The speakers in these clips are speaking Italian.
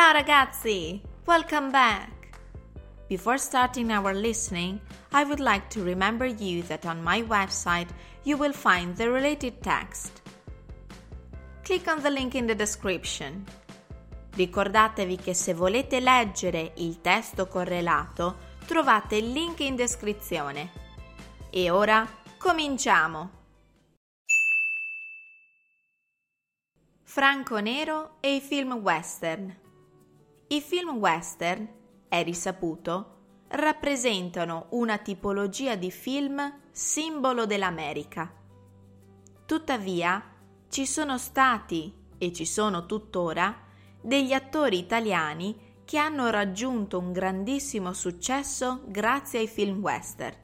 Ciao ragazzi! Welcome back! Before starting our listening, I would like to remember you that on my website you will find the related text. Click on the link in the description. Ricordatevi che se volete leggere il testo correlato trovate il link in descrizione. E ora cominciamo! Franco Nero e i film western. I film western, è risaputo, rappresentano una tipologia di film simbolo dell'America. Tuttavia, ci sono stati e ci sono tuttora degli attori italiani che hanno raggiunto un grandissimo successo grazie ai film western.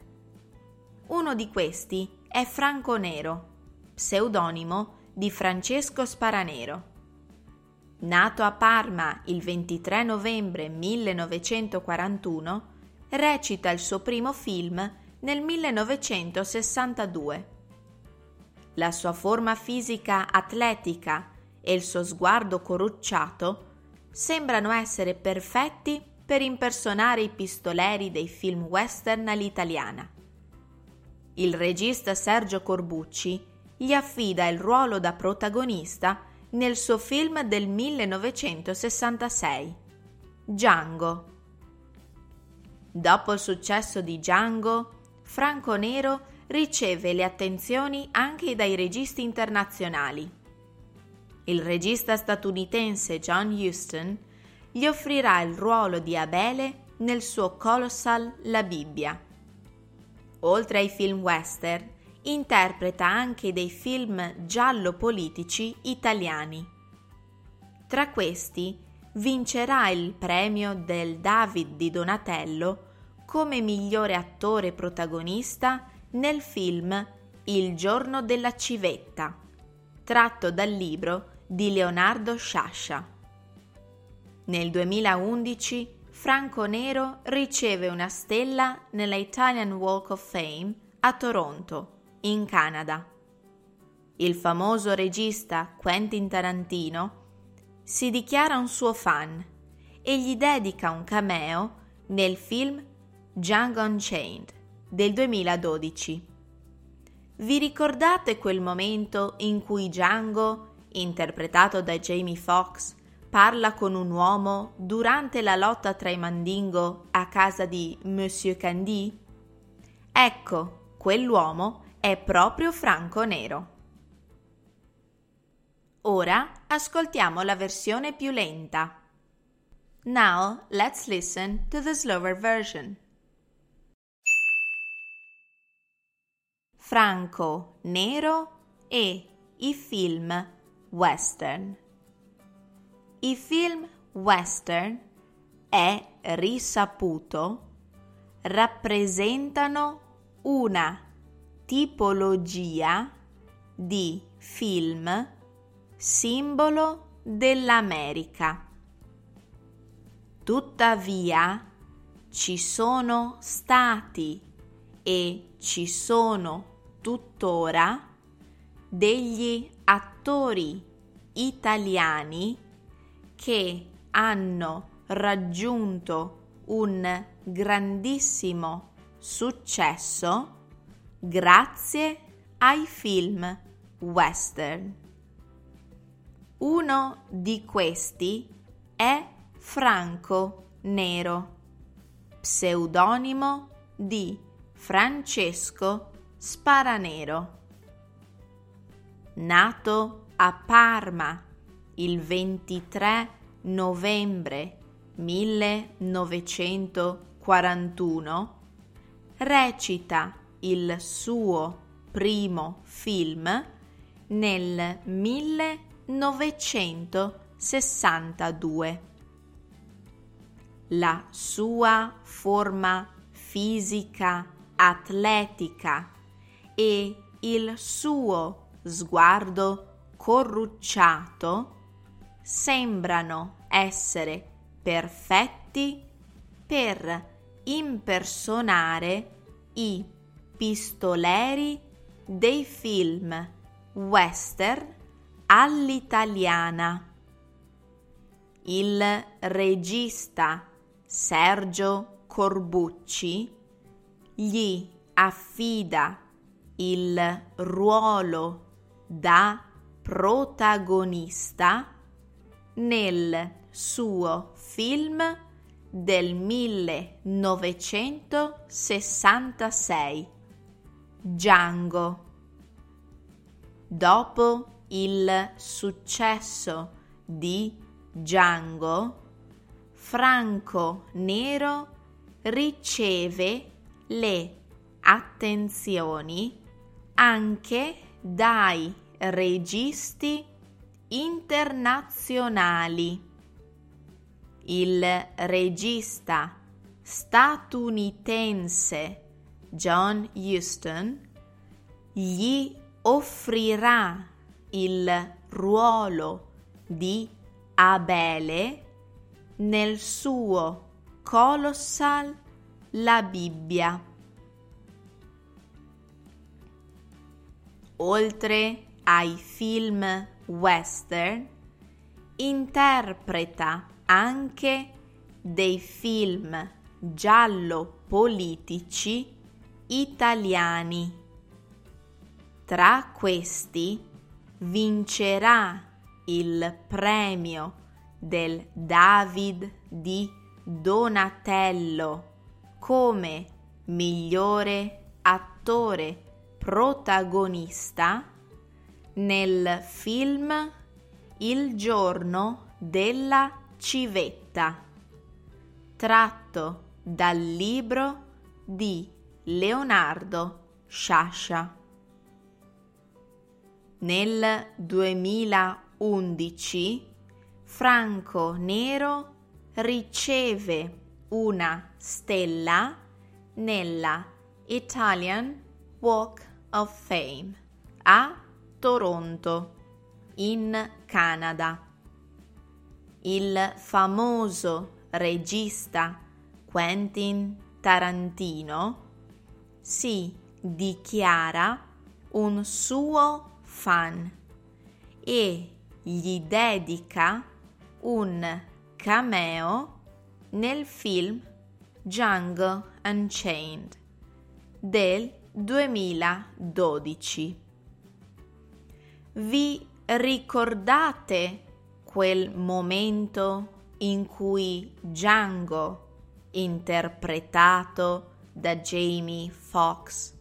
Uno di questi è Franco Nero, pseudonimo di Francesco Sparanero. Nato a Parma il 23 novembre 1941, recita il suo primo film nel 1962. La sua forma fisica atletica e il suo sguardo corrucciato sembrano essere perfetti per impersonare i pistoleri dei film western all'italiana. Il regista Sergio Corbucci gli affida il ruolo da protagonista nel suo film del 1966, Django. Dopo il successo di Django, Franco Nero riceve le attenzioni anche dai registi internazionali. Il regista statunitense John Huston gli offrirà il ruolo di Abele nel suo Colossal La Bibbia. Oltre ai film western, interpreta anche dei film giallo-politici italiani. Tra questi vincerà il premio del David di Donatello come migliore attore protagonista nel film Il giorno della civetta, tratto dal libro di Leonardo Sciascia. Nel 2011 Franco Nero riceve una stella nella Italian Walk of Fame a Toronto in Canada. Il famoso regista Quentin Tarantino si dichiara un suo fan e gli dedica un cameo nel film Django Unchained del 2012. Vi ricordate quel momento in cui Django, interpretato da Jamie Foxx, parla con un uomo durante la lotta tra i Mandingo a casa di Monsieur Candy? Ecco, quell'uomo è proprio Franco Nero. Ora ascoltiamo la versione più lenta. Now let's listen to the slower version. Franco Nero e i film western. I film western è risaputo rappresentano una tipologia di film simbolo dell'America. Tuttavia ci sono stati e ci sono tuttora degli attori italiani che hanno raggiunto un grandissimo successo grazie ai film western. Uno di questi è Franco Nero, pseudonimo di Francesco Sparanero. Nato a Parma il 23 novembre 1941, recita il suo primo film nel 1962. La sua forma fisica atletica e il suo sguardo corrucciato sembrano essere perfetti per impersonare i pistoleri dei film western all'italiana. il regista Sergio Corbucci gli affida il ruolo da protagonista nel suo film del 1966 Django. Dopo il successo di Django, Franco Nero riceve le attenzioni anche dai registi internazionali. Il regista statunitense John Huston gli offrirà il ruolo di Abele nel suo Colossal La Bibbia. Oltre ai film western, interpreta anche dei film giallo politici italiani. Tra questi vincerà il premio del David di Donatello come migliore attore protagonista nel film Il giorno della civetta, tratto dal libro di Leonardo Sciascia. Nel 2011 Franco Nero riceve una stella nella Italian Walk of Fame a Toronto, in Canada. Il famoso regista Quentin Tarantino si dichiara un suo fan e gli dedica un cameo nel film Django Unchained del 2012. Vi ricordate quel momento in cui Django, interpretato da Jamie Foxx,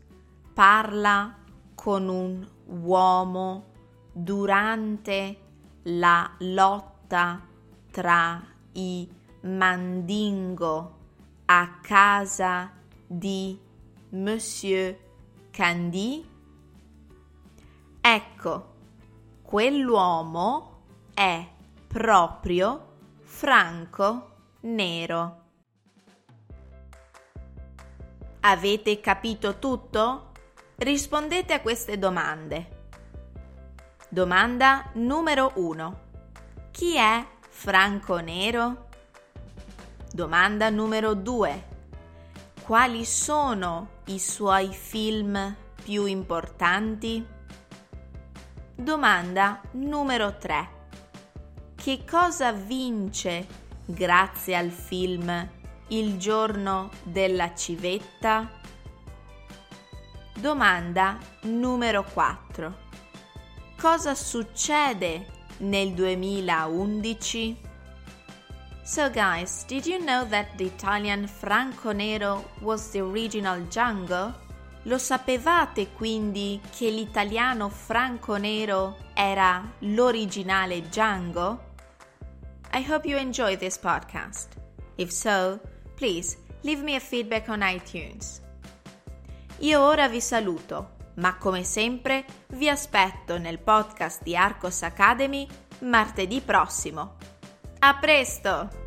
parla con un uomo durante la lotta tra i mandingo a casa di Monsieur Candy? Ecco, quell'uomo è proprio Franco Nero. Avete capito tutto? Rispondete a queste domande. Domanda numero 1. Chi è Franco Nero? Domanda numero 2. Quali sono i suoi film più importanti? Domanda numero 3. Che cosa vince grazie al film Il giorno della civetta? Domanda numero 4. Cosa succede nel 2011? So guys, did you know that the Italian Franco Nero was the original Django? Lo sapevate quindi che l'italiano Franco Nero era l'originale Django? I hope you enjoy this podcast. If so, please leave me a feedback on iTunes. Io ora vi saluto, ma come sempre vi aspetto nel podcast di Arcos Academy martedì prossimo. A presto!